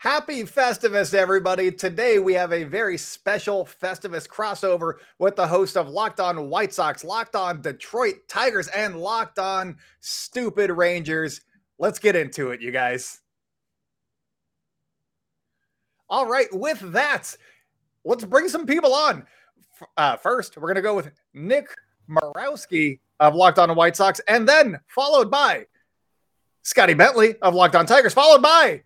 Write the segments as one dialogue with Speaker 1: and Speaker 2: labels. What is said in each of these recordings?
Speaker 1: Happy Festivus, everybody. Today we have a very special Festivus crossover with the host of Locked On White Sox, Locked On Detroit Tigers, and Locked On Stupid Rangers. Let's get into it, you guys. All right, with that, let's bring some people on. Uh, first, we're going to go with Nick Morawski of Locked On White Sox, and then followed by Scotty Bentley of Locked On Tigers, followed by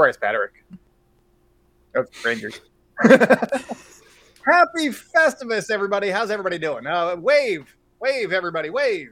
Speaker 1: Bryce Patrick of Rangers. Happy Festivus, everybody. How's everybody doing? Uh, wave, wave, everybody, wave.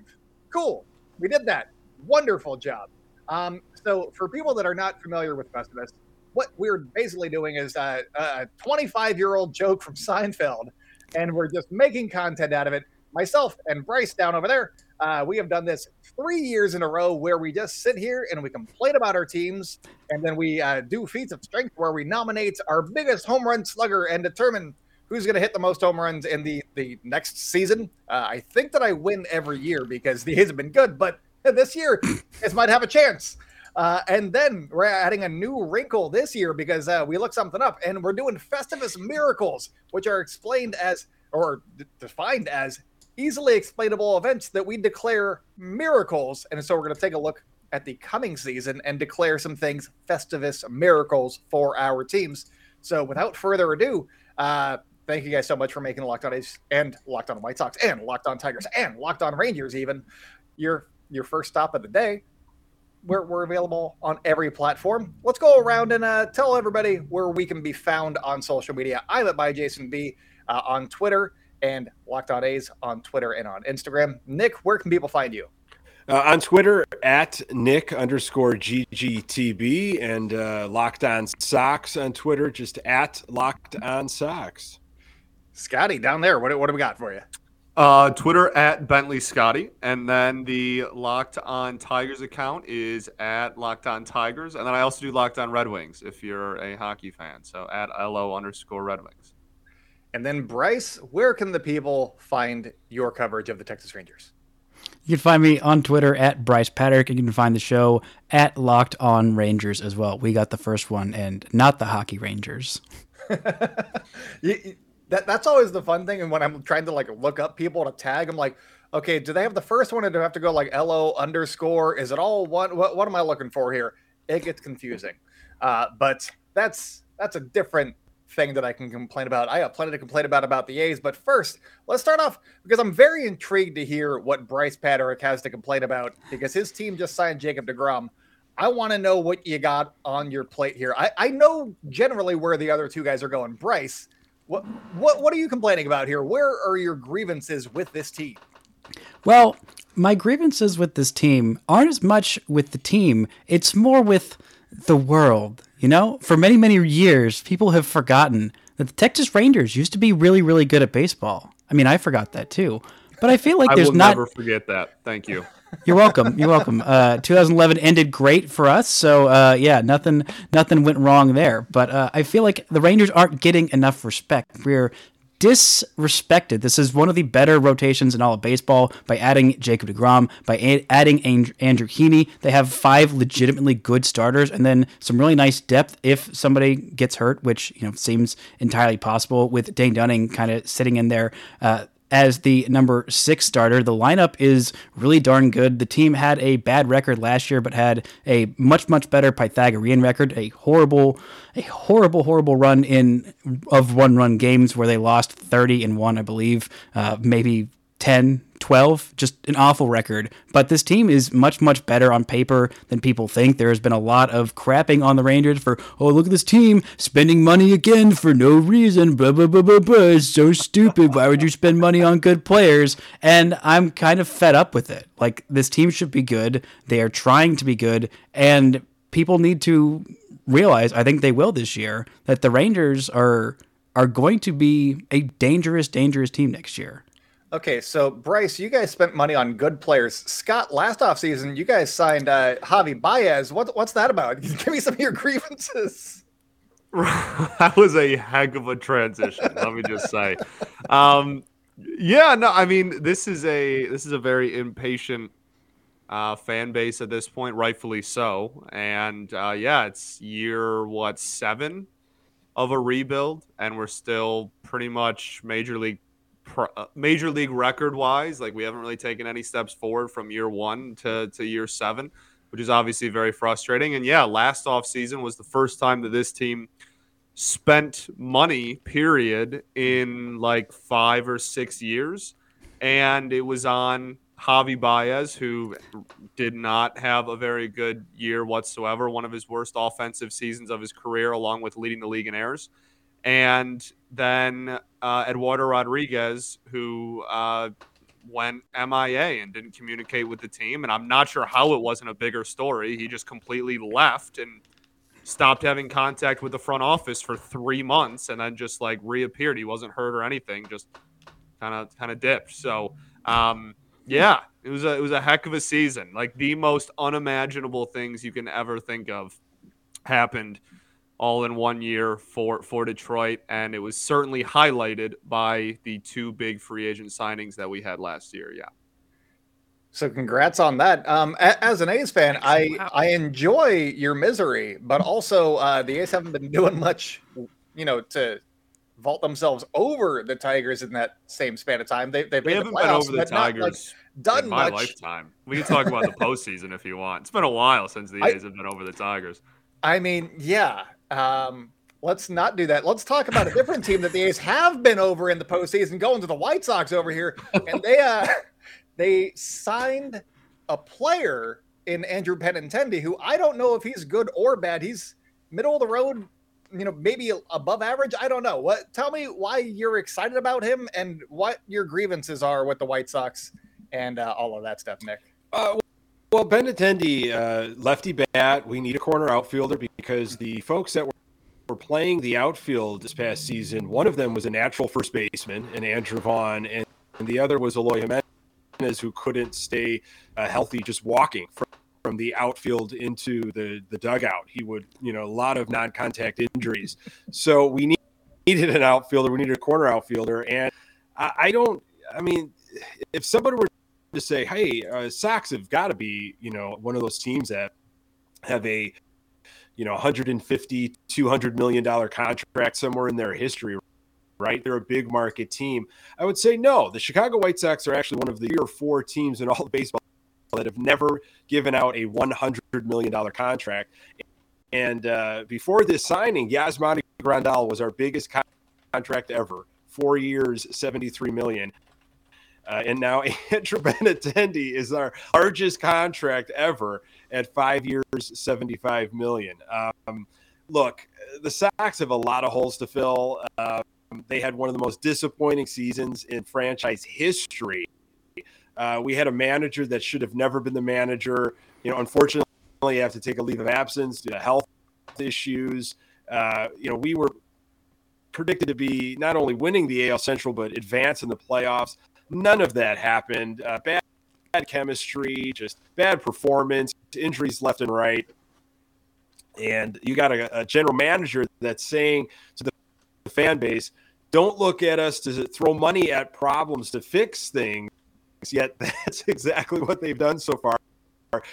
Speaker 1: Cool. We did that. Wonderful job. Um, so, for people that are not familiar with Festivus, what we're basically doing is uh, a 25 year old joke from Seinfeld, and we're just making content out of it. Myself and Bryce down over there uh, we have done this three years in a row where we just sit here and we complain about our teams, and then we uh, do feats of strength where we nominate our biggest home run slugger and determine who's going to hit the most home runs in the the next season. Uh, I think that I win every year because the A's have been good, but this year it might have a chance. Uh, and then we're adding a new wrinkle this year because uh, we looked something up and we're doing Festivus miracles, which are explained as or d- defined as easily explainable events that we declare miracles. And so we're going to take a look at the coming season and declare some things Festivus miracles for our teams. So without further ado, uh, thank you guys so much for making Locked On A's and Locked On White Sox and Locked On Tigers and Locked On Rangers even your your first stop of the day. We're, we're available on every platform. Let's go around and uh, tell everybody where we can be found on social media. I'm at by Jason B uh, on Twitter and Locked On A's on Twitter and on Instagram. Nick, where can people find you?
Speaker 2: Uh, on Twitter at Nick underscore GGTB and uh, Locked On Sox on Twitter, just at Locked On Sox.
Speaker 1: Scotty, down there, what, what do we got for you?
Speaker 3: Uh, Twitter at Bentley Scotty, and then the Locked On Tigers account is at Locked On Tigers, and then I also do Locked On Red Wings if you're a hockey fan. So at LO underscore Red Wings.
Speaker 1: And then, Bryce, where can the people find your coverage of the Texas Rangers?
Speaker 4: You can find me on Twitter at Bryce Patrick, and you can find the show at Locked On Rangers as well. We got the first one, and not the Hockey Rangers.
Speaker 1: you, that that's always the fun thing. And when I'm trying to like look up people to tag, I'm like, okay, do they have the first one, or do I have to go like lo underscore? Is it all one? What what am I looking for here? It gets confusing. Uh, but that's that's a different thing that I can complain about. I have plenty to complain about about the A's, but first, let's start off because I'm very intrigued to hear what Bryce Patrick has to complain about because his team just signed Jacob DeGrom. I want to know what you got on your plate here. I, I know generally where the other two guys are going. Bryce, what what what are you complaining about here? Where are your grievances with this team?
Speaker 4: Well, my grievances with this team aren't as much with the team. It's more with the world. You know, for many, many years, people have forgotten that the Texas Rangers used to be really, really good at baseball. I mean, I forgot that too. But I feel like there's not.
Speaker 3: I will never forget that. Thank you.
Speaker 4: You're welcome. You're welcome. Uh, 2011 ended great for us, so uh, yeah, nothing, nothing went wrong there. But uh, I feel like the Rangers aren't getting enough respect. We're disrespected. This is one of the better rotations in all of baseball by adding Jacob DeGrom, by adding Andrew Heaney. They have five legitimately good starters and then some really nice depth if somebody gets hurt, which you know seems entirely possible with Dane Dunning kind of sitting in there. Uh, as the number six starter. The lineup is really darn good. The team had a bad record last year, but had a much much better Pythagorean record. A horrible, a horrible horrible run in of one run games where they lost thirty and one, I believe, uh, maybe 10, 12, just an awful record. But this team is much, much better on paper than people think. There has been a lot of crapping on the Rangers for, oh, look at this team spending money again for no reason. Blah, blah, blah, blah, blah. It's so stupid. Why would you spend money on good players? And I'm kind of fed up with it. Like, this team should be good. They are trying to be good. And people need to realize, I think they will this year, that the Rangers are are going to be a dangerous, dangerous team next year.
Speaker 1: Okay, so Bryce, you guys spent money on good players. Scott, last offseason, you guys signed uh, Javi Baez. What, what's that about? Give me some of your grievances.
Speaker 3: that was a heck of a transition. let me just say. Um, yeah, no, I mean, this is a this is a very impatient uh, fan base at this point, rightfully so. And uh, yeah, it's year what seven of a rebuild, and we're still pretty much major league uh, major league record wise. Like we haven't really taken any steps forward from year one to to year seven, which is obviously very frustrating. And yeah, last off season was the first time that this team spent money period in like five or six years and it was on Javi Baez, who did not have a very good year whatsoever, one of his worst offensive seasons of his career, along with leading the league in errors. And then uh, Eduardo Rodriguez, who uh, went MIA and didn't communicate with the team. And I'm not sure how it wasn't a bigger story. He just completely left and stopped having contact with the front office for three months and then just like reappeared. He wasn't hurt or anything, just kind of kind of dipped. So um, yeah, it was a it was a heck of a season. Like the most unimaginable things you can ever think of happened all in one year for for Detroit, and it was certainly highlighted by the two big free agent signings that we had last year. Yeah.
Speaker 1: So congrats on that. Um, as an A's fan, I I enjoy your misery, but also uh, the A's haven't been doing much, you know, to vault themselves over the Tigers in that same span of time. They, they've
Speaker 3: we haven't
Speaker 1: the
Speaker 3: been over the Tigers not, like, done in my
Speaker 1: much.
Speaker 3: lifetime. We can talk about the postseason if you want. It's been a while since the A's have been over the Tigers.
Speaker 1: I mean, yeah. Um, let's not do that. Let's talk about a different team that the A's have been over in the postseason, going to the White Sox over here, and they uh, they signed a player in Andrew Benintendi, who I don't know if he's good or bad. He's middle of the road you know, maybe above average. I don't know. What? Tell me why you're excited about him and what your grievances are with the White Sox and uh, all of that stuff, Nick.
Speaker 2: Uh, well, Benintendi, uh, lefty bat. We need a corner outfielder because the folks that were, were playing the outfield this past season, one of them was a natural first baseman, and Andrew Vaughn, and, and the other was Eloy Jimenez, who couldn't stay uh, healthy just walking from from the outfield into the the dugout. He would, you know, a lot of non-contact injuries. So we need, needed an outfielder. We needed a corner outfielder, and I, I don't. I mean, if somebody were to say, "Hey, uh, Sox have got to be," you know, one of those teams that have a you know 150 200 million dollar contract somewhere in their history right they're a big market team i would say no the chicago white sox are actually one of the year four teams in all of baseball that have never given out a $100 million contract. And uh, before this signing, Yasmani Grandal was our biggest contract ever. Four years, 73 million. Uh, and now Andrew Benintendi is our largest contract ever at five years, 75 million. Um, look, the Sox have a lot of holes to fill. Uh, they had one of the most disappointing seasons in franchise history uh, we had a manager that should have never been the manager. You know, unfortunately, you have to take a leave of absence due to health issues. Uh, you know, we were predicted to be not only winning the AL Central but advance in the playoffs. None of that happened. Uh, bad, bad chemistry, just bad performance, injuries left and right. And you got a, a general manager that's saying to the fan base, don't look at us to throw money at problems to fix things Yet that's exactly what they've done so far.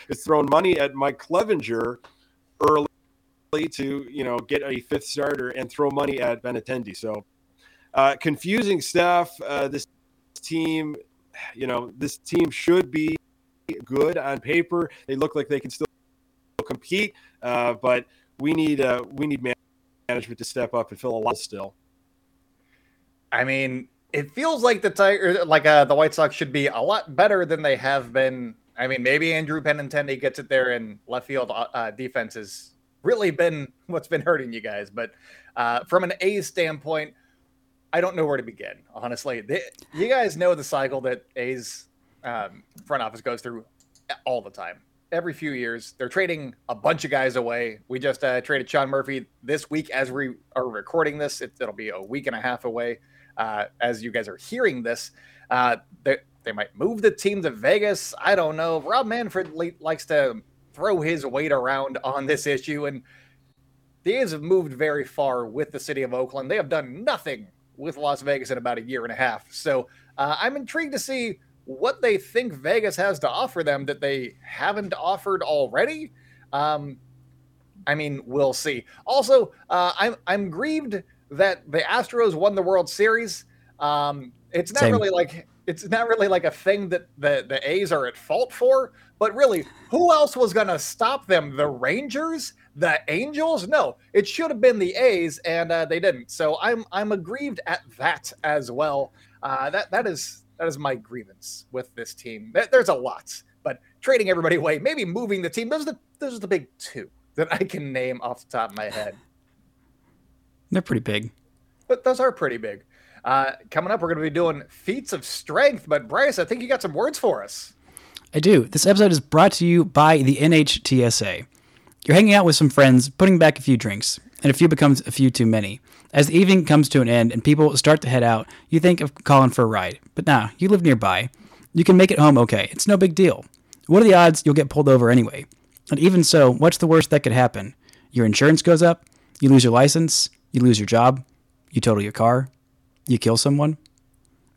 Speaker 2: It's thrown money at Mike Clevinger early to you know get a fifth starter and throw money at Benintendi. So uh, confusing stuff. Uh, this team, you know, this team should be good on paper. They look like they can still compete, uh, but we need uh, we need management to step up and fill a lot still.
Speaker 1: I mean, it feels like the Tiger, like uh, the White Sox should be a lot better than they have been. I mean, maybe Andrew Benintendi gets it there, and left field uh, uh, defense has really been what's been hurting you guys. But uh, from an A's standpoint, I don't know where to begin. Honestly, they, you guys know the cycle that A's um, front office goes through all the time. Every few years, they're trading a bunch of guys away. We just uh, traded Sean Murphy this week as we are recording this. It, it'll be a week and a half away uh, as you guys are hearing this. Uh, they, they might move the team to Vegas. I don't know. Rob Manfred likes to throw his weight around on this issue, and the A's have moved very far with the city of Oakland. They have done nothing with Las Vegas in about a year and a half. So uh, I'm intrigued to see what they think Vegas has to offer them that they haven't offered already. Um, I mean, we'll see. Also, uh, I'm I'm grieved that the Astros won the World Series. Um, it's not
Speaker 4: Same.
Speaker 1: really like it's not really like a thing that the the A's are at fault for, but really, who else was going to stop them? The Rangers, the Angels? No, it should have been the A's, and uh, they didn't. So I'm I'm aggrieved at that as well. Uh, that that is that is my grievance with this team. There's a lot, but trading everybody away, maybe moving the team. Those are the those are the big two that I can name off the top of my head.
Speaker 4: They're pretty big.
Speaker 1: But those are pretty big. Uh, coming up, we're going to be doing feats of strength. But Bryce, I think you got some words for us.
Speaker 4: I do. This episode is brought to you by the NHTSA. You're hanging out with some friends, putting back a few drinks, and a few becomes a few too many. As the evening comes to an end and people start to head out, you think of calling for a ride. But nah, you live nearby. You can make it home okay. It's no big deal. What are the odds you'll get pulled over anyway? And even so, what's the worst that could happen? Your insurance goes up, you lose your license, you lose your job, you total your car, you kill someone.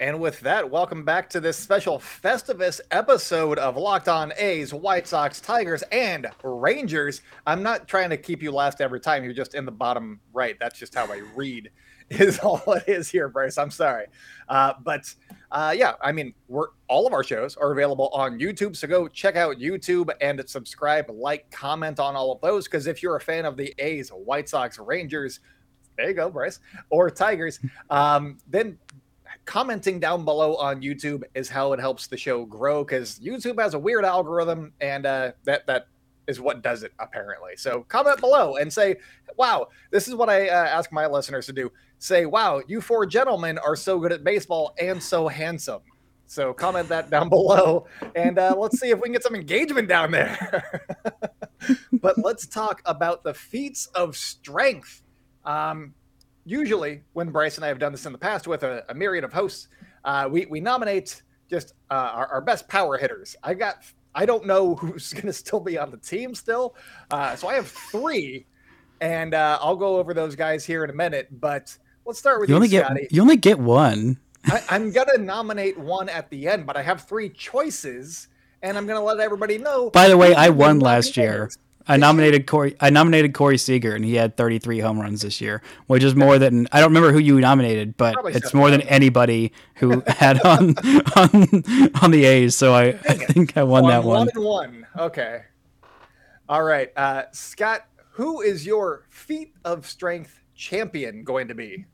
Speaker 1: And with that, welcome back to this special Festivus episode of Locked On A's, White Sox, Tigers, and Rangers. I'm not trying to keep you last every time. You're just in the bottom right. That's just how I read, is all it is here, Bryce. I'm sorry. Uh, but uh, yeah, I mean, we're all of our shows are available on YouTube. So go check out YouTube and subscribe, like, comment on all of those. Because if you're a fan of the A's, White Sox, Rangers, there you go, Bryce, or Tigers, um, then commenting down below on YouTube is how it helps the show grow because YouTube has a weird algorithm and uh, that that is what does it apparently. So comment below and say, "Wow, this is what I uh, ask my listeners to do." Say, "Wow, you four gentlemen are so good at baseball and so handsome." So comment that down below and uh, let's see if we can get some engagement down there. but let's talk about the feats of strength. Um, usually when Bryce and I have done this in the past with a, a myriad of hosts, uh, we we nominate just uh, our, our best power hitters. I got I don't know who's going to still be on the team still, uh, so I have three, and uh, I'll go over those guys here in a minute. But let's start with
Speaker 4: You
Speaker 1: you,
Speaker 4: only get you only get one.
Speaker 1: I, I'm gonna nominate one at the end, but I have three choices, and I'm gonna let everybody know.
Speaker 4: By the way, I won last year. I nominated Corey. I nominated Corey Seager, and he had 33 home runs this year, which is more than I don't remember who you nominated, but
Speaker 1: Probably
Speaker 4: it's more than anybody who had on on on the A's. So I, I think I won that one.
Speaker 1: One and one. Okay. All right, uh, Scott. Who is your feat of strength champion going to be?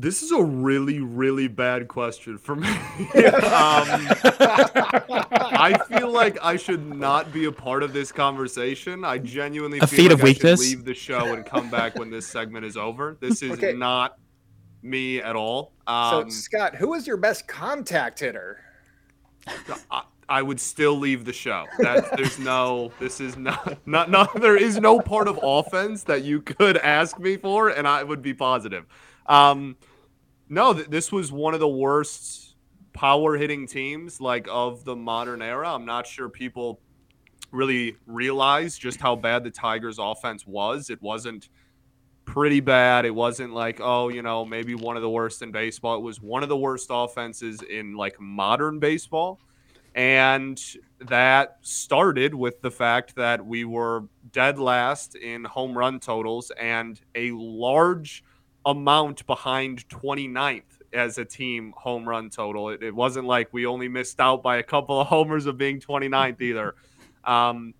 Speaker 3: This is a really, really bad question for me. um, I feel like I should not be a part of this conversation. I genuinely
Speaker 4: A
Speaker 3: feel
Speaker 4: feat
Speaker 3: like
Speaker 4: of
Speaker 3: I should
Speaker 4: weakness?
Speaker 3: leave the show and come back when this segment is over. This is
Speaker 1: Okay.
Speaker 3: not me at all.
Speaker 1: So,
Speaker 3: Um,
Speaker 1: Scott, who is your best contact hitter?
Speaker 3: I, I would still leave the show. That there's no. This is not not not. There is no part of offense that you could ask me for, and I would be positive. Um, no, th- this was one of the worst power hitting teams like of the modern era. I'm not sure people really realize just how bad the Tigers' offense was. It wasn't pretty bad. It wasn't like, oh, you know, maybe one of the worst in baseball. It was one of the worst offenses in like modern baseball. And that started with the fact that we were dead last in home run totals and a large amount behind 29th as a team home run total. It, it wasn't like we only missed out by a couple of homers of being 29th either. Um,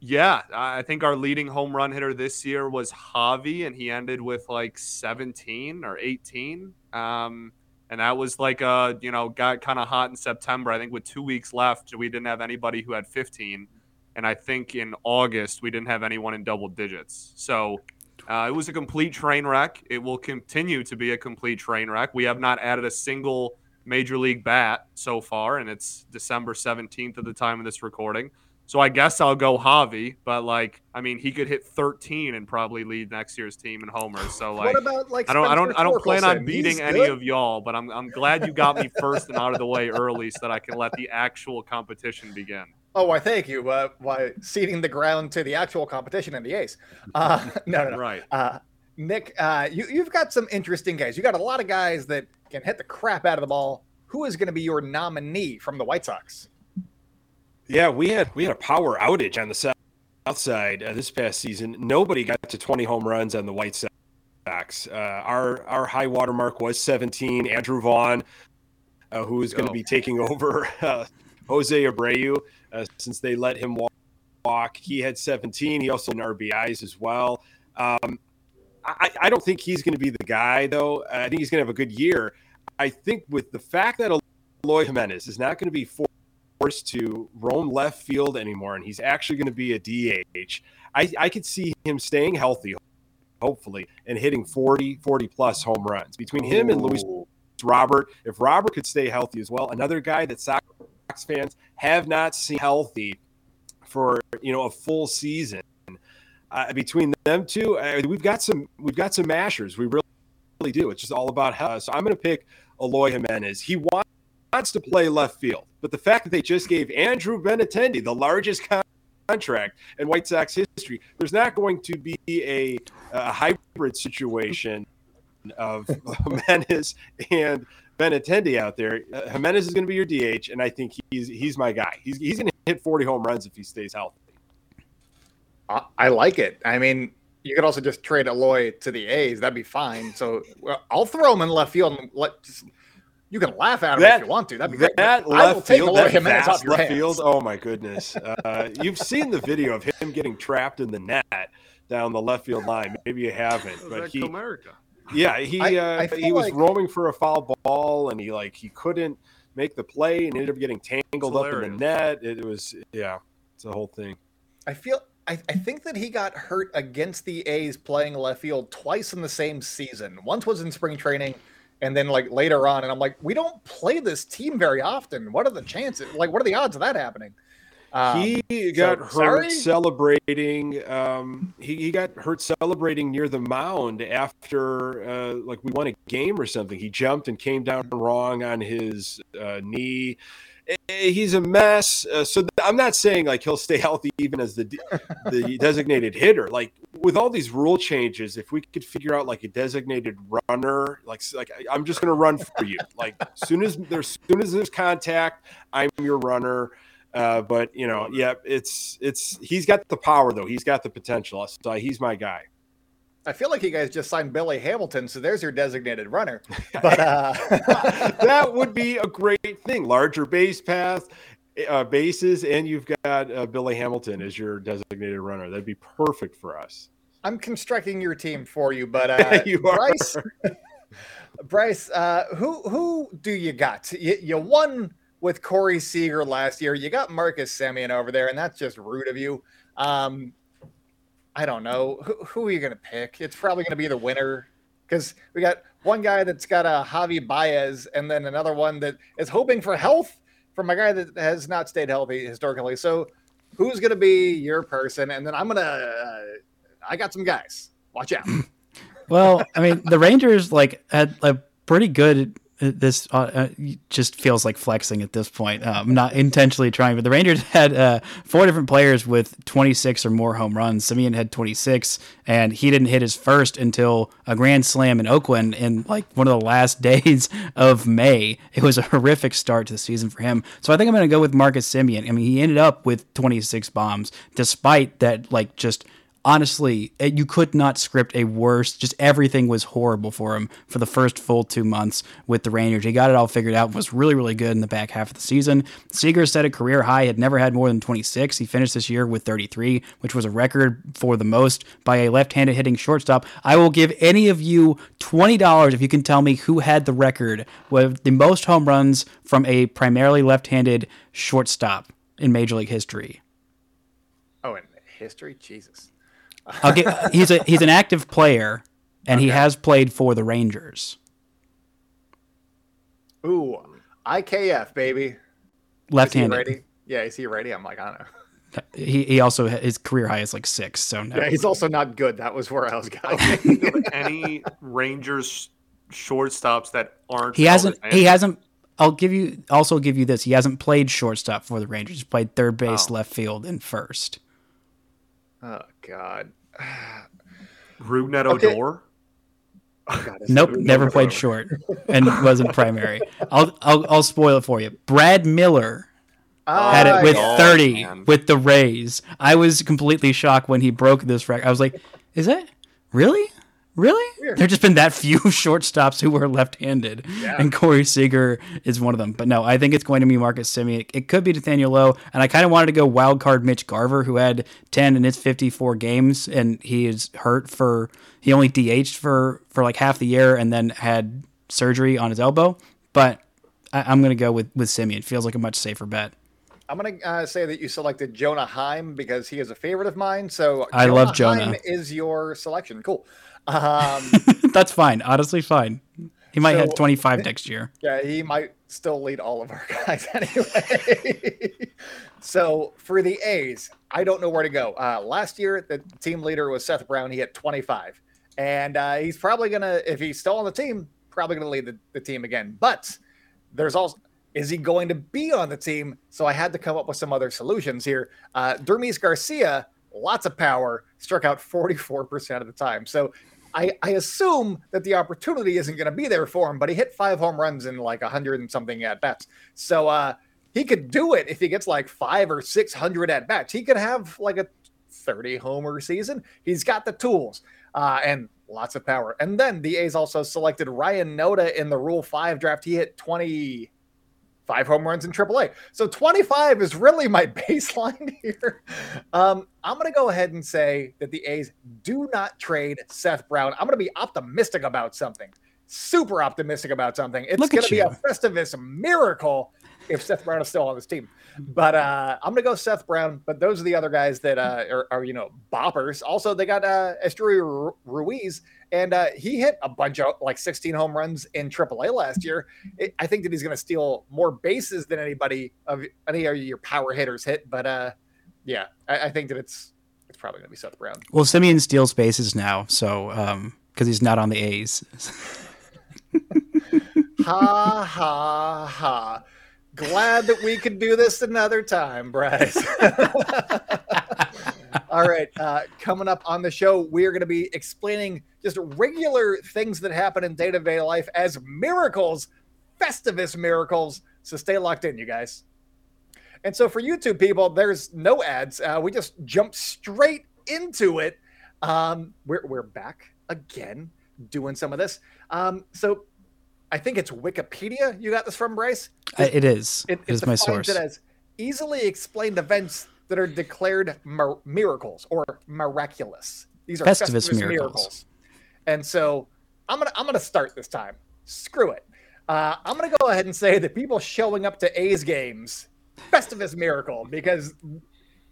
Speaker 3: yeah, I think our leading home run hitter this year was Javi, and he ended with like 17 or 18. Um, and that was like uh you know got kind of hot in September. I think with two weeks left, we didn't have anybody who had 15, and I think in August we didn't have anyone in double digits. So uh, it was a complete train wreck. It will continue to be a complete train wreck. We have not added a single major league bat so far, and it's December 17th at the time of this recording. So I guess I'll go Javi, but like, I mean, he could hit 13 and probably lead next year's team in homers. So like,
Speaker 1: what about like
Speaker 3: I don't, I don't, I don't plan on beating any of y'all, but I'm, I'm glad you got me first and out of the way early, so that I can let the actual competition begin.
Speaker 1: Oh, why? Thank you. Uh, why ceding the ground to the actual competition in the A's? Uh, no, no, no.
Speaker 3: Right.
Speaker 1: Uh, Nick, uh, you you've got some interesting guys. You got a lot of guys that can hit the crap out of the ball. Who is going to be your nominee from the White Sox?
Speaker 2: Yeah, we had we had a power outage on the south south side uh, this past season. Nobody got to 20 home runs on the White Sox. Uh, our our high water mark was 17. Andrew Vaughn, uh, who is going to
Speaker 3: Go.
Speaker 2: be taking over uh, Jose Abreu uh, since they let him walk, walk. He had 17. He also had RBIs as well. Um, I, I don't think he's going to be the guy, though. I think he's going to have a good year. I think with the fact that Eloy Jimenez is not going to be forced to roam left field anymore, and he's actually going to be a DH. I, I could see him staying healthy, hopefully, and hitting 40, 40 plus home runs between him and Luis Robert. If Robert could stay healthy as well, another guy that Sox fans have not seen healthy for you know a full season. Uh, between them two, we've got some we've got some mashers. We really, really do. It's just all about health. So I'm going to pick Eloy Jimenez. He wants wants to play left field. But the fact that they just gave Andrew Benintendi the largest contract in White Sox history, there's not going to be a, a hybrid situation of Jimenez and Benintendi out there. Uh, Jimenez is going to be your DH, and I think he's he's my guy. He's, he's going to hit 40 home runs if he stays healthy.
Speaker 1: I, I like it. I mean, you could also just trade Eloy to the A's. That'd be fine. So well, I'll throw him in left field and let. Just, you can laugh at him
Speaker 2: That-
Speaker 1: if you want to. That'd be great.
Speaker 2: That
Speaker 1: But I will
Speaker 2: left field, that
Speaker 1: Jimenez
Speaker 2: vast
Speaker 1: off
Speaker 2: left
Speaker 1: hands.
Speaker 2: field. Oh my goodness! Uh, you've seen the video of him getting trapped in the net down the left field line. Maybe you haven't, but he,
Speaker 3: Comerica?
Speaker 2: Yeah, he
Speaker 1: I-
Speaker 2: uh,
Speaker 1: I
Speaker 2: he was
Speaker 1: like-
Speaker 2: roaming for a foul ball, and he like he couldn't make the play, and ended up getting tangled up in the net. It was yeah, it's a whole thing.
Speaker 1: I feel. I, I think that he got hurt against the A's playing left field twice in the same season. Once was in spring training, and then like later on. And I'm like, we don't play this team very often. What are the chances? Like, what are the odds of that happening? Um,
Speaker 2: he got hurt
Speaker 1: sorry?
Speaker 2: celebrating. Um, he, he got hurt celebrating near the mound after uh, like we won a game or something. He jumped and came down wrong on his uh, knee. Eh, He's a mess. Uh, so th- I'm not saying like he'll stay healthy even as the d- the designated hitter. Like with all these rule changes, if we could figure out like a designated runner, like like I'm just going to run for you. Like soon as there's soon as there's contact, I'm your runner. Uh, but you know, yeah, it's it's he's got the power though. He's got the potential. So he's my guy.
Speaker 1: I feel like you guys just signed Billy Hamilton, so there's your designated runner. But uh,
Speaker 2: that would be a great thing. Larger base path, uh, bases, and you've got uh, Billy Hamilton as your designated runner. That'd be perfect for us.
Speaker 1: I'm constructing your team for you. But uh,
Speaker 2: You are.
Speaker 1: Bryce, Bryce, uh, who who do you got? You, you won with Corey Seager last year. You got Marcus Semien over there, and that's just rude of you. Um, I don't know who, who are you going to pick. It's probably going to be the winner because we got one guy that's got a Javi Baez, and then another one that is hoping for health from a guy that has not stayed healthy historically. So, who's going to be your person? And then I'm gonna. Uh, I got some guys. Watch out.
Speaker 4: Well, I mean, the Rangers like had a pretty good. Uh, This uh, uh, just feels like flexing at this point. I'm not intentionally trying, but the Rangers had uh, four different players with 26 or more home runs. Semien had 26, and he didn't hit his first until a grand slam in Oakland in like one of the last days of May. It was a horrific start to the season for him. So I think I'm going to go with Marcus Semien. I mean, he ended up with 26 bombs, despite that, like just honestly, you could not script a worse. Just everything was horrible for him for the first full two months with the Rangers. He got it all figured out. Was really really good in the back half of the season. Seager set a career high. Had never had more than 26. He finished this year with 33, which was a record for the most by a left-handed hitting shortstop. I will give any of you twenty dollars if you can tell me who had the record with the most home runs from a primarily left-handed shortstop in Major League history.
Speaker 1: Oh, in history, Jesus.
Speaker 4: I'll get, he's a he's an active player, and he has played for the Rangers.
Speaker 1: Ooh, IKF baby.
Speaker 4: Left-handed.
Speaker 1: ready? Yeah, is he ready? I'm like, I don't know.
Speaker 4: He he also his career high is like six. So no.
Speaker 1: Yeah, he's also not good. That was where I was going.
Speaker 3: Any Rangers shortstops that aren't
Speaker 4: he hasn't. He hasn't. I'll give you. Also give you this. He hasn't played shortstop for the Rangers. He's played third base,
Speaker 3: Oh.
Speaker 4: left field, and first.
Speaker 1: Oh God.
Speaker 3: Rougned
Speaker 1: Okay.
Speaker 3: Odor.
Speaker 1: Oh, God
Speaker 4: Nope,
Speaker 1: so
Speaker 4: never
Speaker 1: good.
Speaker 4: played short, and wasn't primary. I'll, I'll I'll spoil it for you. Brad Miller had
Speaker 1: Ah,
Speaker 4: it with
Speaker 1: yeah.
Speaker 3: Oh,
Speaker 4: 30
Speaker 3: man.
Speaker 4: with the Rays. I was completely shocked when he broke this record. I was like, "Is that really, really?"
Speaker 1: Weird.
Speaker 4: There's just been that few shortstops who were left-handed,
Speaker 1: Yeah.
Speaker 4: and Corey Seager is one of them. But no, I think it's going to be Marcus Semien. It, could be Nathaniel Lowe, and I kind of wanted to go wild card Mitch Garver, who had 10 in his 54 games, and he is hurt for he only DH'd for for like half the year, and then had surgery on his elbow. But I, I'm going to go with with Semien. Feels like a much safer bet.
Speaker 1: I'm gonna uh, say that you selected Jonah Heim because he is a favorite of mine. So
Speaker 4: I love Jonah.
Speaker 1: Heim is your selection. Cool. Um,
Speaker 4: That's fine. Honestly, fine. He might have 25 next year.
Speaker 1: yeah, he might still lead all of our guys anyway. so for the A's, I don't know where to go. Uh, last year, the team leader was Seth Brown. He had 25, and uh, he's probably gonna, if he's still on the team, probably gonna lead the, the team again. But there's also is he going to be on the team? So I had to come up with some other solutions here. Uh, Dermis Garcia, lots of power, struck out 44% of the time. So I, I assume that the opportunity isn't going to be there for him, but he hit five home runs in like 100 and something at bats. So uh, he could do it if he gets like five or 600 at bats. He could have like a 30 homer season. He's got the tools uh, and lots of power. And then the A's also selected Ryan Noda in the Rule 5 draft. He hit 20 five home runs in AAA. So 25 is really my baseline here. Um, I'm going to go ahead and say that the A's do not trade Seth Brown. I'm going to be optimistic about something. Super optimistic about something. It's going to be a Festivus miracle if Seth Brown is still on this team. But uh, I'm going to go Seth Brown. But those are the other guys that uh, are, are, you know, boppers. Also, they got uh, Esteury Ruiz, and uh, he hit a bunch of like 16 home runs in AAA last year. It, I think that he's going to steal more bases than anybody of any of your power hitters hit. But uh, yeah, I, I think that it's it's probably going to be Seth Brown.
Speaker 4: Well, Semien steals bases now, so um, because he's not on the A's.
Speaker 1: ha ha ha! Glad that we could do this another time, Bryce. All right, uh, coming up on the show, we are going to be explaining just regular things that happen in day to day life as miracles, Festivus miracles. So stay locked in, you guys. And so for YouTube people, there's no ads. Uh, we just jump straight into it. Um, we're, we're back again doing some of this. Um, so I think it's Wikipedia. You got this from Bryce?
Speaker 4: I- it is.
Speaker 1: It,
Speaker 4: it is my source.
Speaker 1: It as easily explained events that are declared mir- miracles or miraculous. These are
Speaker 4: Festivus
Speaker 1: Festivus,
Speaker 4: miracles.
Speaker 1: miracles. And so I'm gonna I'm gonna start this time. Screw it. Uh, I'm gonna go ahead and say that people showing up to A's games, Festivus miracle, because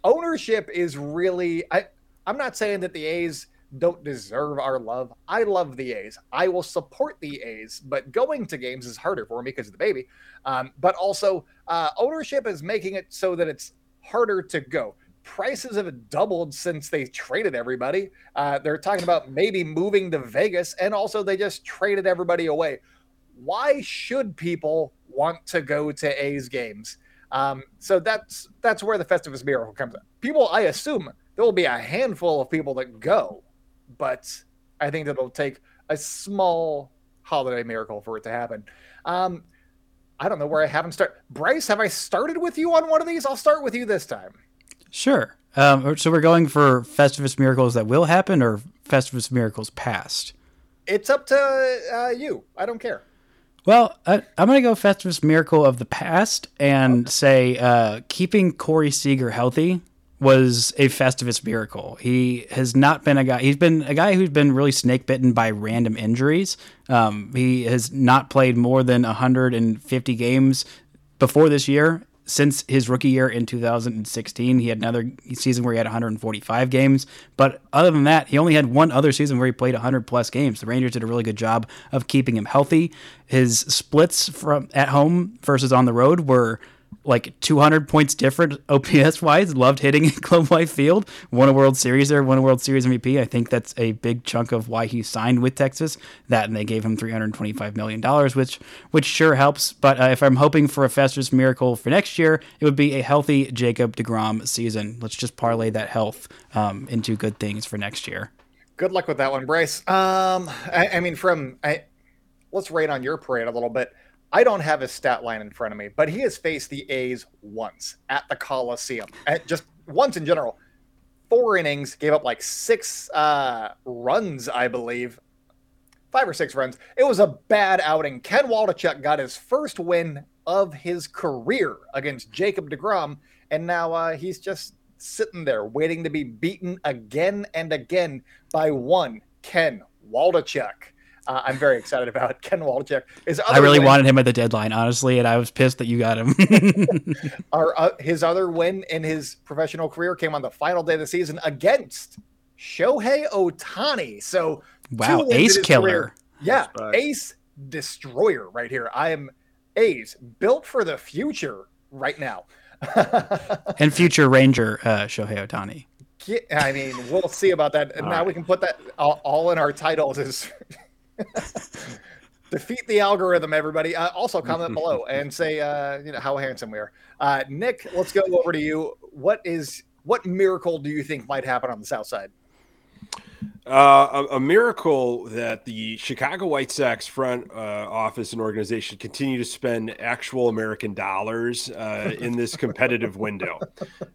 Speaker 1: ownership is really. I I'm not saying that the A's don't deserve our love. I love the A's. I will support the A's, but going to games is harder for me because of the baby. Um, but also, uh, ownership is making it so that it's harder to go. Prices have doubled since they traded everybody. Uh, they're talking about maybe moving to Vegas, and also they just traded everybody away. Why should people want to go to A's games? Um, so that's that's where the Festivus miracle comes in. People, I assume there will be a handful of people that go, but I think that it'll take a small holiday miracle for it to happen. Um, I don't know where I haven't started. Bryce, have I started with you on one of these? I'll start with you this time.
Speaker 4: Sure. Um, so we're going for Festivus miracles that will happen, or Festivus miracles past.
Speaker 1: It's up to uh, you. I don't care.
Speaker 4: Well, I, I'm going to go Festivus miracle of the past and say uh, keeping Corey Seager healthy was a Festivus miracle. He has not been a guy. He's been a guy who's been really snake bitten by random injuries. Um, he has not played more than 150 games before this year since his rookie year in 2016. He had another season where he had 145 games, but other than that, he only had one other season where he played 100 plus games. The Rangers did a really good job of keeping him healthy. His splits from at home versus on the road were like 200 points different OPS wise. Loved hitting at Globe Life Field. Won a World Series there. Won a World Series MVP. I think that's a big chunk of why he signed with Texas. That and they gave him 325 million dollars, which which sure helps. But uh, if I'm hoping for a Festus miracle for next year, it would be a healthy Jacob Degrom season. Let's just parlay that health um, into good things for next year.
Speaker 1: Good luck with that one, Bryce. Um, I, I mean, from I, let's rate on your parade a little bit. I don't have his stat line in front of me, but he has faced the A's once at the Coliseum, at just once in general. Four innings, gave up like six uh, runs, I believe, five or six runs. It was a bad outing. Ken Waldichuk got his first win of his career against Jacob DeGrom, and now uh, he's just sitting there waiting to be beaten again and again by one Ken Waldichuk uh, I'm very excited about Ken Waldichuk.
Speaker 4: Is I really win, wanted him at the deadline, honestly, and I was pissed that you got him.
Speaker 1: our uh, his other win in his professional career came on the final day of the season against Shohei Ohtani. So
Speaker 4: wow, ace killer.
Speaker 1: Career. Yeah, right. ace destroyer right here. I am ace built for the future right now.
Speaker 4: and future Ranger uh, Shohei Ohtani.
Speaker 1: I mean, we'll see about that. All now right. we can put that all, all in our titles. Is Defeat the algorithm, everybody. Uh, also, comment below and say uh, you know how handsome we are. Uh, Nick, let's go over to you. What is what miracle do you think might happen on the South Side?
Speaker 2: Uh, a, a, miracle that the Chicago White Sox front uh, office and organization continue to spend actual American dollars uh, in this competitive window.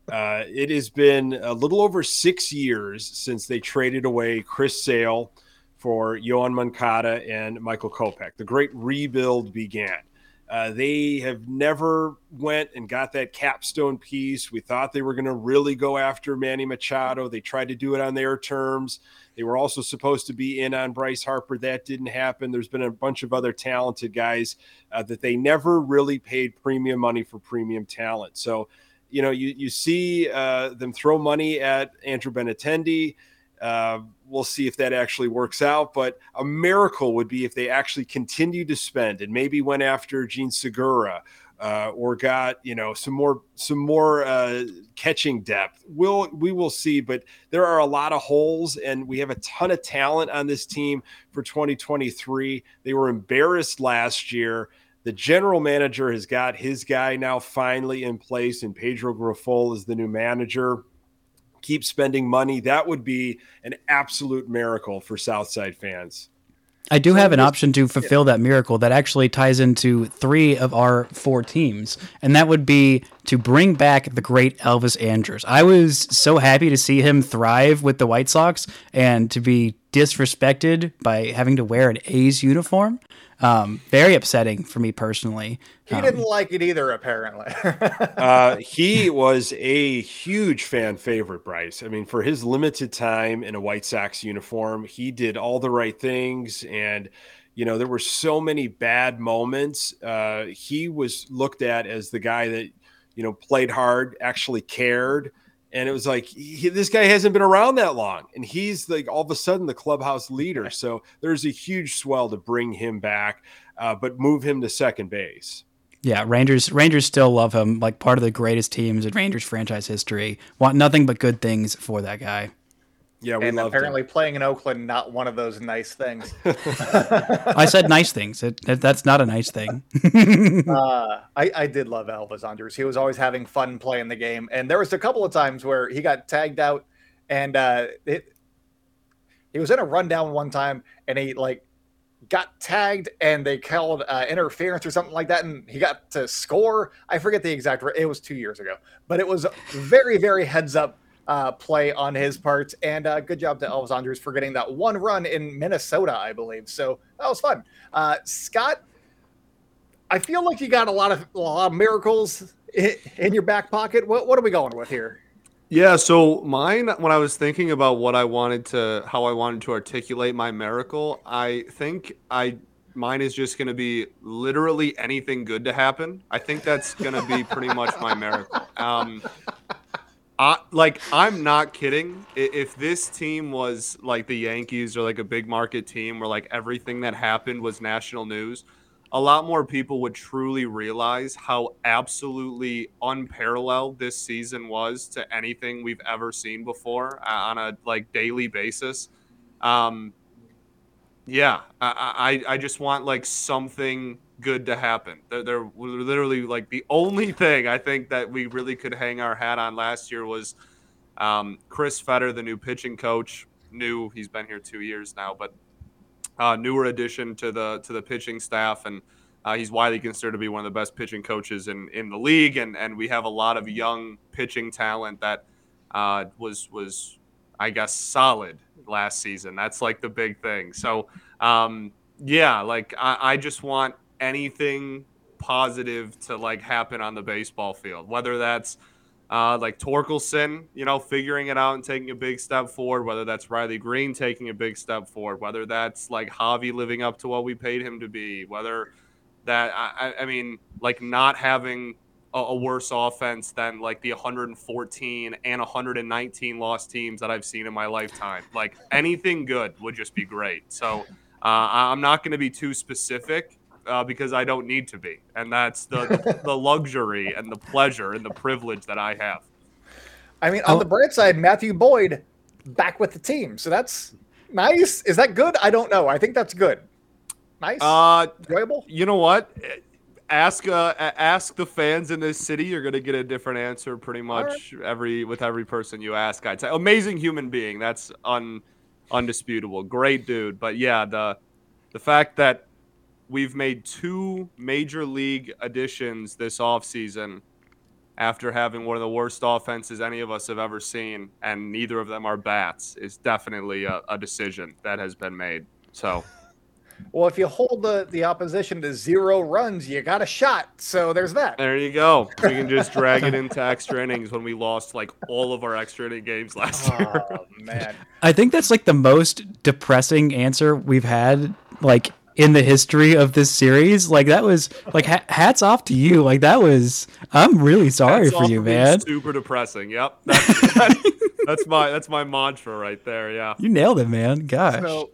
Speaker 2: Uh, it has been a little over six years since they traded away Chris Sale for Yoan Moncada and Michael Kopech. The great rebuild began. Uh, they have never went and got that capstone piece. We thought they were going to really go after Manny Machado. They tried to do it on their terms. They were also supposed to be in on Bryce Harper. That didn't happen. There's been a bunch of other talented guys uh, that they never really paid premium money for premium talent. So, you know, you you see uh, them throw money at Andrew Benintendi. We'll see if that actually works out. But a miracle would be if they actually continued to spend and maybe went after Jean Segura uh, or got you know some more some more uh, catching depth. We'll we will see, but there are a lot of holes, and we have a ton of talent on this team for 2023. They were embarrassed last year. The general manager has got his guy now finally in place, and Pedro Grifol is the new manager keep spending money. That would be an absolute miracle for Southside fans.
Speaker 4: I do have an option to fulfill that miracle that actually ties into three of our four teams, and that would be to bring back the great Elvis Andrus. I was so happy to see him thrive with the White Sox and to be disrespected by having to wear an A's uniform. Um, very upsetting for me personally.
Speaker 1: He
Speaker 4: um,
Speaker 1: didn't like it either, apparently.
Speaker 2: uh, he was a huge fan favorite, Bryce. I mean, for his limited time in a White Sox uniform, he did all the right things. And, you know, there were so many bad moments. Uh, he was looked at as the guy that, you know, played hard, actually cared and it was like he, this guy hasn't been around that long. And he's like all of a sudden the clubhouse leader. So there's a huge swell to bring him back uh, but move him to second base.
Speaker 4: Yeah rangers rangers still love him like part of the greatest teams in rangers franchise history. Want nothing but good things for that guy
Speaker 2: yeah, we love it.
Speaker 1: and apparently him. playing in Oakland not one of those nice things.
Speaker 4: I said nice things. It, it, that's not a nice thing.
Speaker 1: uh, I, I did love Elvis Andrus. He was always having fun playing the game, and there was a couple of times where he got tagged out, and uh, it, he was in a rundown one time, and he like got tagged, and they called uh, interference or something like that, and he got to score. I forget the exact. It was two years ago, but it was very very heads up uh, play on his part. And uh, good job to Elvis Andrus for getting that one run in Minnesota, I believe. So that was fun. Uh, Scott, I feel like you got a lot of a lot of miracles in, in your back pocket. What what are we going with here?
Speaker 3: Yeah, so mine when I was thinking about what I wanted to how I wanted to articulate my miracle, I think I mine is just going to be literally anything good to happen. I think that's going to be pretty much my miracle. Um, I, like I'm not kidding. If this team was like the Yankees or like a big market team where like everything that happened was national news, a lot more people would truly realize how absolutely unparalleled this season was to anything we've ever seen before uh, on a like daily basis. Um, yeah, I, I I just want like something good to happen. They're, they're literally like the only thing I think that we really could hang our hat on last year was um, Chris Fetter, the new pitching coach. New, he's been here two years now, but uh, newer addition to the to the pitching staff, and uh, he's widely considered to be one of the best pitching coaches in, in the league. And and we have a lot of young pitching talent that uh, was was I guess solid last season. That's like the big thing. So um, yeah, like I, I just want anything positive to like happen on the baseball field, whether that's uh, like Torkelson, you know, figuring it out and taking a big step forward, whether that's Riley Greene taking a big step forward, whether that's like Javi living up to what we paid him to be, whether that, I, I mean, like not having a, a, worse offense than like the 114 and 119 lost teams that I've seen in my lifetime. Like anything good would just be great. So uh, I'm not going to be too specific uh, because I don't need to be, and that's the the luxury and the pleasure and the privilege that I have.
Speaker 1: I mean, on oh. the bright side, Matthew Boyd back with the team, so that's nice. Is that good? I don't know. I think that's good. Nice. Uh, enjoyable.
Speaker 3: You know what? Ask uh, ask the fans in this city. You're gonna get a different answer pretty much right. every with every person you ask. I'd say amazing human being. That's un undisputable. Great dude. But yeah, the the fact that we've made two major league additions this offseason after having one of the worst offenses any of us have ever seen, and neither of them are bats, is definitely a, a decision that has been made. So.
Speaker 1: Well, if you hold the, the opposition to zero runs, you got a shot. So there's that.
Speaker 3: There you go. We can just drag it into extra innings when we lost like all of our extra inning games last year. Oh
Speaker 1: man.
Speaker 4: I think that's like the most depressing answer we've had like in the history of this series. Like that was like ha- hats off to you. Like that was. I'm really sorry hats for you, man.
Speaker 3: Super depressing. Yep. That's, that's, that's, my that's my mantra right there. Yeah.
Speaker 4: You nailed it, man. Gosh.
Speaker 1: So,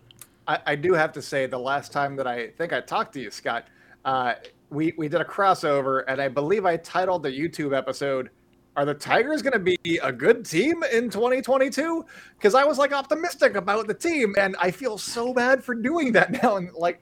Speaker 1: I, I do have to say the last time that I think I talked to you, Scott, uh, we we did a crossover, and I believe I titled the YouTube episode are the Tigers going to be a good team in 2022? Because I was like optimistic about the team, and I feel so bad for doing that now. And like,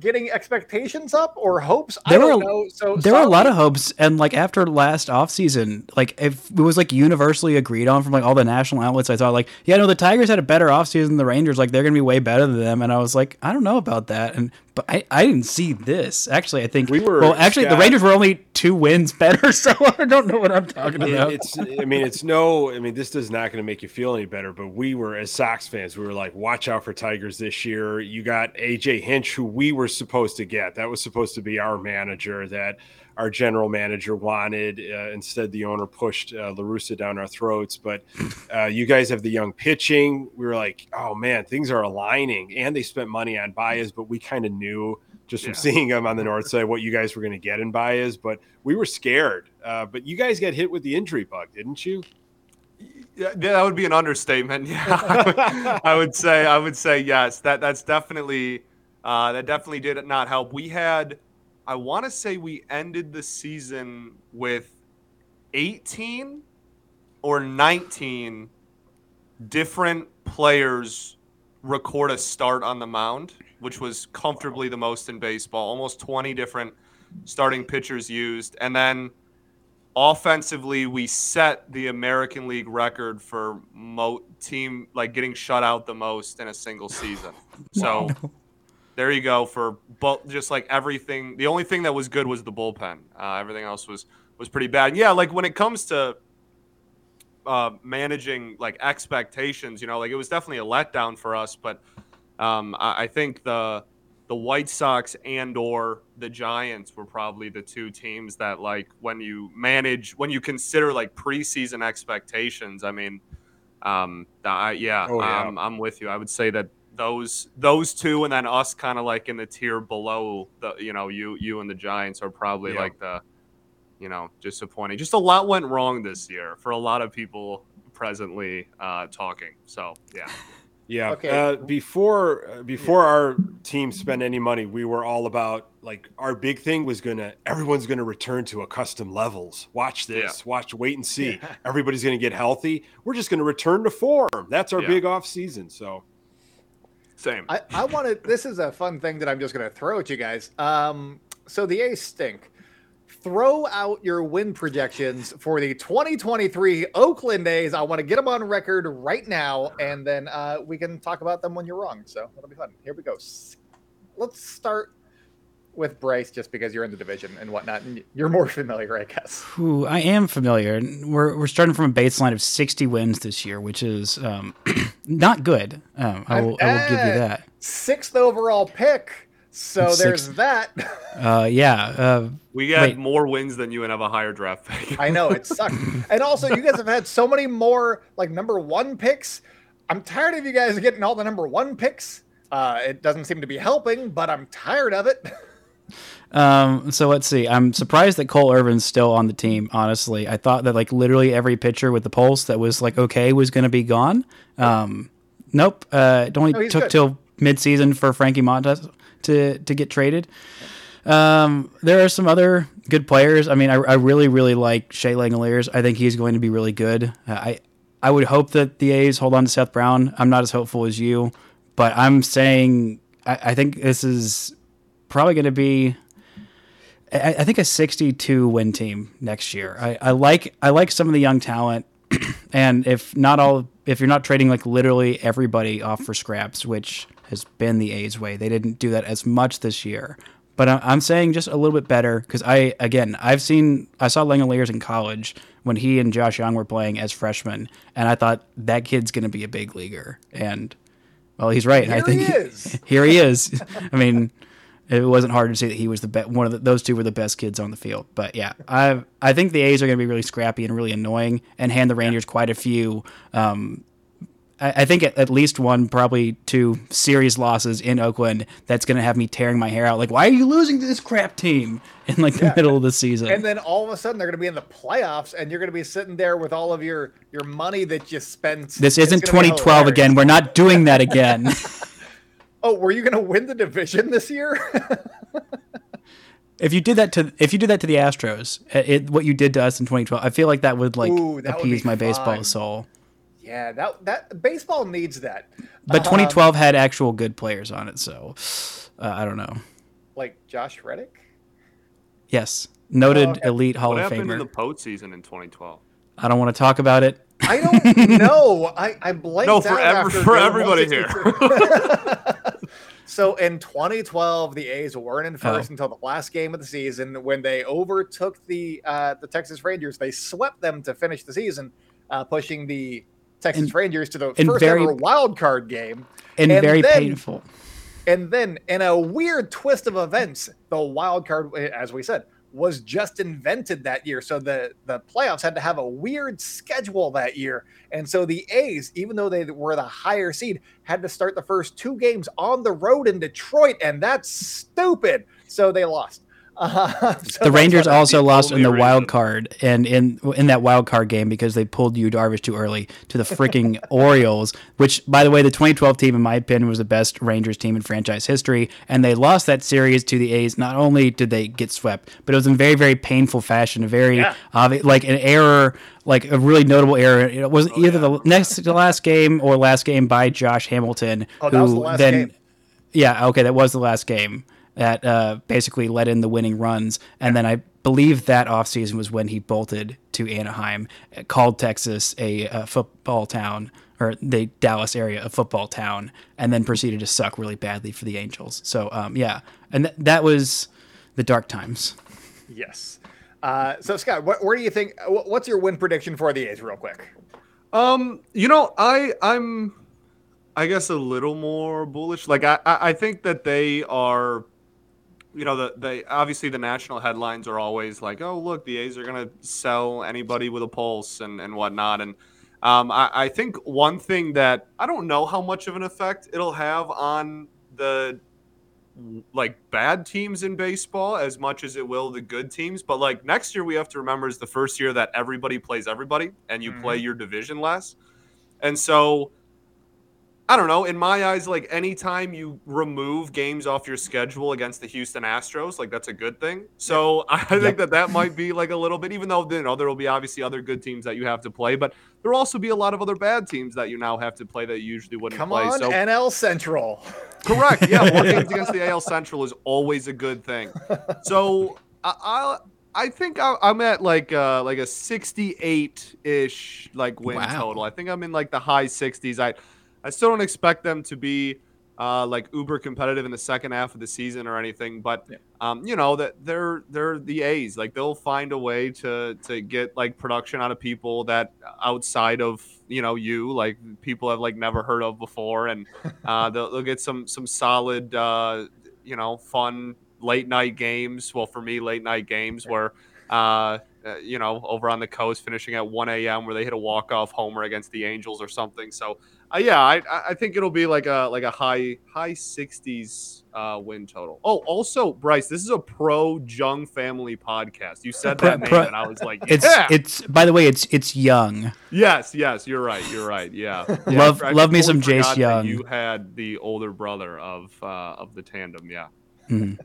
Speaker 1: getting expectations up or hopes? There I don't were, know. So
Speaker 4: there sorry. were a lot of hopes, and like after last offseason, like if it was like universally agreed on from like all the national outlets, I thought like, yeah, no, the Tigers had a better offseason than the Rangers. Like they're gonna be way better than them, and I was like, I don't know about that. And but I, I didn't see this. Actually, I think we were. Well, actually, Scott, the Rangers were only two wins better, so I don't know what I'm talking about.
Speaker 2: It's. I mean, it's no. I mean, this is not going to make you feel any better. But we were, as Sox fans, we were like, watch out for Tigers this year. You got AJ Hinch, who we were supposed to get. That was supposed to be our manager. That our general manager wanted. Uh, instead, the owner pushed uh, La Russa down our throats. But uh, you guys have the young pitching. We were like, oh man, things are aligning. And they spent money on Baez, but we kind of knew just from yeah. seeing them on the north side what you guys were going to get in Baez. But we were scared. Uh, but you guys got hit with the injury bug, didn't you?
Speaker 3: Yeah, that would be an understatement. Yeah, I would, I would say I would say yes. That that's definitely uh, that definitely did not help. We had I want to say we ended the season with 18 or 19 different players record a start on the mound, which was comfortably the most in baseball. Almost 20 different starting pitchers used. And then offensively, we set the American League record for mo- team like getting shut out the most in a single season. So there you go for but just like everything. The only thing that was good was the bullpen. Uh, everything else was was pretty bad. And yeah, like when it comes to uh, managing like expectations, you know, like it was definitely a letdown for us. But um, I, I think the the White Sox and or the Giants were probably the two teams that like when you manage when you consider like preseason expectations. I mean, um, I, yeah, oh, yeah. Um, I'm with you. I would say that those those two, and then us, kind of like in the tier below the, you know, you you and the Giants are probably
Speaker 2: Yeah.
Speaker 3: like the, you know, disappointing. Just a lot went wrong this year for a lot of people presently uh, talking. So yeah,
Speaker 2: Yeah.
Speaker 1: Okay.
Speaker 2: Uh, before uh, before our team spent any money, we were all about like our big thing was gonna everyone's gonna return to accustomed levels. Watch this. Watch. Wait and see. Everybody's gonna get healthy. We're just gonna return to form. That's our
Speaker 3: Yeah.
Speaker 2: big off season. So
Speaker 3: same.
Speaker 1: I, I want to. This is a fun thing that I'm just going to throw at you guys. Um, so the A's stink. Throw out your win projections for the 2023 Oakland A's. I want to get them on record right now, and then uh, we can talk about them when you're wrong. So that'll be fun. Here we go. Let's start with Bryce, just because you're in the division and whatnot, and you're more familiar, I guess.
Speaker 4: Who I am familiar. We're we're starting from a baseline of 60 wins this year, which is um, not good. Um, I will I will give you that.
Speaker 1: Sixth overall pick. So
Speaker 4: Sixth.
Speaker 1: there's that.
Speaker 4: Uh, yeah. Uh,
Speaker 3: We got
Speaker 4: Wait.
Speaker 3: more wins than you and have a higher draft pick.
Speaker 1: I know it sucks. and also, you guys have had so many more like number one picks. I'm tired of you guys getting all the number one picks. Uh, it doesn't seem to be helping, but I'm tired of it.
Speaker 4: Um, so let's see. I'm surprised that Cole Irvin's still on the team. Honestly, I thought that like literally every pitcher with the pulse that was like okay was going to be gone. Um, nope. Uh, it only
Speaker 1: No,
Speaker 4: took
Speaker 1: good.
Speaker 4: till midseason for Frankie Montas to to get traded. Um, there are some other good players. I mean, I, I really really like Shea Langeliers. I think he's going to be really good. Uh, I I would hope that the A's hold on to Seth Brown. I'm not as hopeful as you, but I'm saying I, I think this is probably going to be. I, I think a 62 win team next year. I, I like I like some of the young talent, and if not all, if you're not trading like literally everybody off for scraps, which has been the A's way, they didn't do that as much this year. But I- I'm saying just a little bit better because I again I've seen I saw Langeliers in college when he and Josh Jung were playing as freshmen, and I thought that kid's going to be a big leaguer, and well he's right. I think
Speaker 1: he is.
Speaker 4: here he is. I mean, it wasn't hard to see that he was the best. One of the, those two were the best kids on the field. But yeah, I I think the A's are going to be really scrappy and really annoying, and hand the Rangers quite a few. Um, I, I think at, at least one, probably two serious losses in Oakland. That's going to have me tearing my hair out. Like, why are you losing to this crap team in like the middle of the season?
Speaker 1: and then all of a sudden they're going to be in the playoffs, and you're going to be sitting there with all of your your money that you spent.
Speaker 4: this isn't 2012 again. We're not doing that again.
Speaker 1: Oh, were you going to win the division this year?
Speaker 4: if you did that to if you did that to the Astros, it, what you did to us in 2012, I feel like that would like
Speaker 1: Ooh, that
Speaker 4: appease
Speaker 1: be
Speaker 4: my baseball soul.
Speaker 1: yeah, that that baseball needs that.
Speaker 4: But
Speaker 1: Um,
Speaker 4: 2012 had actual good players on it, so uh, I don't know.
Speaker 1: like Josh Reddick.
Speaker 4: Yes, noted
Speaker 1: Oh, okay.
Speaker 4: elite Hall
Speaker 3: what
Speaker 4: of
Speaker 3: happened
Speaker 4: Famer.
Speaker 3: in the postseason in 2012?
Speaker 4: I don't want to talk about it.
Speaker 1: I don't know. I I blanked
Speaker 3: No, for
Speaker 1: out
Speaker 3: ev-
Speaker 1: after
Speaker 3: for everybody
Speaker 1: 162. so in 2012, the A's weren't in first
Speaker 4: Oh.
Speaker 1: until the last game of the season when they overtook the uh, the Texas Rangers. They swept them to finish the season, uh, pushing the Texas
Speaker 4: And-
Speaker 1: Rangers to the first
Speaker 4: very-
Speaker 1: ever wild card game.
Speaker 4: And,
Speaker 1: And
Speaker 4: very
Speaker 1: then-
Speaker 4: painful.
Speaker 1: And then, in a weird twist of events, the wild card, as we said, was just invented that year. So the the playoffs had to have a weird schedule that year, and so the A's, even though they were the higher seed, had to start the first two games on the road in Detroit, and that's stupid. So they lost. Uh, so
Speaker 4: The Rangers also lost in the wild card, and in in that wild card game because they pulled Yu Darvish too early to the freaking Orioles. Which, by the way, the 2012 team, in my opinion, was the best Rangers team in franchise history, and they lost that series to the A's. Not only did they get swept, but it was in very very painful fashion, a very
Speaker 1: Yeah.
Speaker 4: obvi- like an error, like a really notable error. It was
Speaker 1: Oh,
Speaker 4: either the next to last game or last game by Josh Hamilton,
Speaker 1: Oh, that
Speaker 4: who
Speaker 1: was the last
Speaker 4: then.
Speaker 1: game.
Speaker 4: Yeah, okay, that was the last game that uh, basically let in the winning runs. And then I believe that offseason was when he bolted to Anaheim, uh, called Texas a, a football town, or the Dallas area a football town, and then proceeded to suck really badly for the Angels. So, um, yeah, and th- that was the dark times.
Speaker 1: Yes. Uh, so Scott, what, where do you think? What's your win prediction for the A's, real quick?
Speaker 3: Um, you know, I I'm I guess a little more bullish. Like I I I think that they are you know, the they obviously the national headlines are always like, oh look, the A's are gonna sell anybody with a pulse and, and whatnot. And Um, I, I think one thing that I don't know how much of an effect it'll have on the like bad teams in baseball as much as it will the good teams. But like next year, we have to remember is the first year that everybody plays everybody and you play your division less. And so I don't know. In my eyes, like anytime you remove games off your schedule against the Houston Astros, like that's a good thing. So I think that that might be like a little bit, even though you know there will be obviously other good teams that you have to play, but there will also be a lot of other bad teams that you now have to play that you usually wouldn't
Speaker 1: Come
Speaker 3: play.
Speaker 1: on,
Speaker 3: so
Speaker 1: NL Central.
Speaker 3: correct, yeah, more games against the AL Central is always a good thing. So I. I I think I, I'm at like uh, like a 68 ish like win
Speaker 4: Wow.
Speaker 3: total. I think I'm in like the high 60s. I I still don't expect them to be uh, like uber competitive in the second half of the season or anything, but
Speaker 1: Yeah.
Speaker 3: um, you know that they're they're the A's. Like they'll find a way to to get like production out of people that outside of you know you like people have like never heard of before, and uh, they'll, they'll get some some solid uh, you know fun late night games. Well, for me, late night games where. Uh, uh, you know, over on the coast, finishing at 1 a.m. where they hit a walk-off homer against the Angels or something. So, uh, yeah, I, I I think it'll be like a like a high high 60s uh, win total. Oh, also, Bryce, this is a pro Jung family podcast. You said that name, and I was like,
Speaker 4: It's
Speaker 3: yeah,
Speaker 4: it's by the way, it's it's young.
Speaker 3: yes, yes, you're right, you're right, yeah. Yeah,
Speaker 4: Love-
Speaker 3: I
Speaker 4: love me
Speaker 3: totally
Speaker 4: some Jace
Speaker 3: forgot
Speaker 4: Jung.
Speaker 3: You had the older brother of uh, of the tandem, yeah.
Speaker 4: Mhm.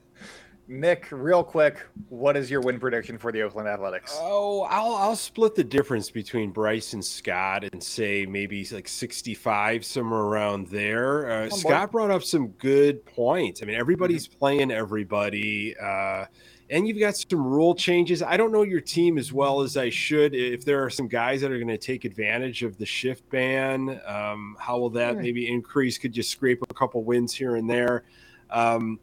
Speaker 1: Nick, real quick, what is your win prediction for the Oakland Athletics?
Speaker 2: Oh, I'll I'll split the difference between Bryce and Scott and say maybe like 65 somewhere around there. Uh. Scott brought up some good points. I mean, everybody's
Speaker 1: Mm-hmm.
Speaker 2: playing everybody. Uh, and you've got some rule changes. I don't know your team as well as I should. If there are some guys that are going to take advantage of the shift ban, um, how will that
Speaker 1: Yeah.
Speaker 2: maybe increase? Could you scrape a couple wins here and there? Um,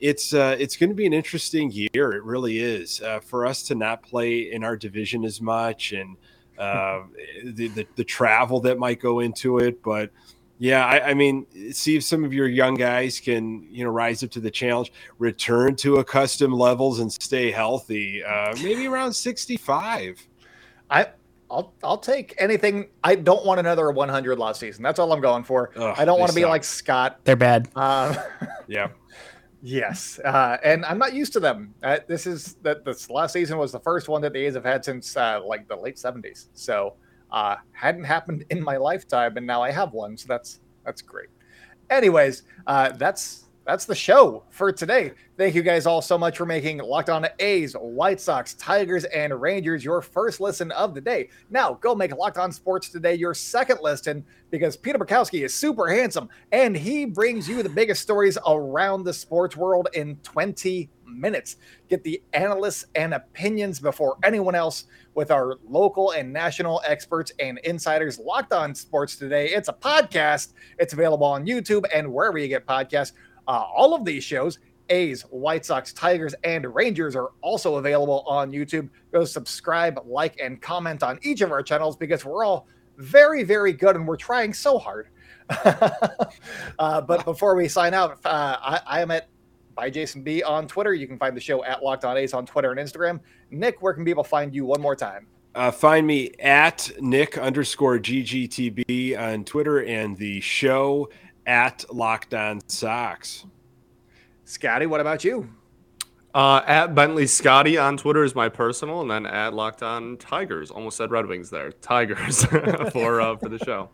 Speaker 2: it's uh, it's going to be an interesting year. It really is uh, for us to not play in our division as much, and uh, the, the the travel that might go into it. But yeah, I, I mean, see if some of your young guys can you know rise up to the challenge, return to accustomed levels, and stay healthy. Uh, maybe around sixty five.
Speaker 1: I I'll I'll take anything. I don't want another 100 loss season. That's all I'm going for.
Speaker 2: Ugh,
Speaker 1: I don't want to be
Speaker 2: suck.
Speaker 1: like Scott.
Speaker 4: They're bad.
Speaker 1: Um,
Speaker 2: Yeah,
Speaker 1: yes, uh, and I'm not used to them. Uh, this is that this last season was the first one that the A's have had since uh, like the late 70s. So uh, hadn't happened in my lifetime, and now I have one. So that's that's great. Anyways, uh, that's that's the show for today. Thank you guys all so much for making Locked On A's, White Sox, Tigers, and Rangers your first listen of the day. Now go make Locked On Sports today your second listen because Peter Bukowski is super handsome and he brings you the biggest stories around the sports world in 20 minutes. Get the analysts and opinions before anyone else with our local and national experts and insiders. Locked On Sports today. It's a podcast. It's available on YouTube and wherever you get podcasts. Uh, all of these shows, A's, White Sox, Tigers, and Rangers, are also available on YouTube. Go subscribe, like, and comment on each of our channels because we're all very, very good and we're trying so hard. uh, but before we sign out, uh, I, I am at by Jason B on Twitter. You can find the show at Locked On A's on Twitter and Instagram. Nick, where can people find you one more time?
Speaker 2: Uh, find me at Nick underscore GGTB on Twitter and the show at Locked On Sox.
Speaker 1: Scotty, what about you?
Speaker 3: Uh, at Bentley Scotty on Twitter is my personal, and then at Locked On Tigers. Almost said Red Wings there. Tigers for uh, for the show.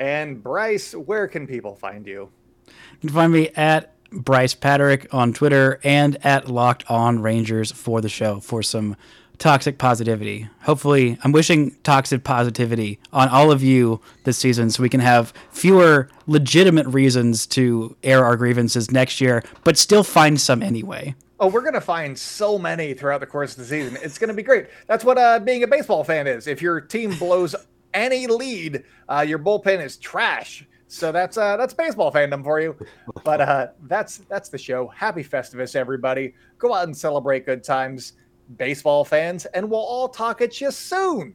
Speaker 1: And Bryce, where can people find you?
Speaker 4: You can find me at Bryce Patrick on Twitter and at Locked On Rangers for the show for some toxic positivity. Hopefully, I'm wishing toxic positivity on all of you this season so we can have fewer legitimate reasons to air our grievances next year, but still find some anyway.
Speaker 1: Oh, we're gonna find so many throughout the course of the season. It's gonna be great. That's what uh, being a baseball fan is. If your team blows any lead, uh, your bullpen is trash. So that's uh, that's baseball fandom for you. But uh, that's that's the show. Happy Festivus, everybody. Go out and celebrate good times, baseball fans, and we'll all talk at you soon.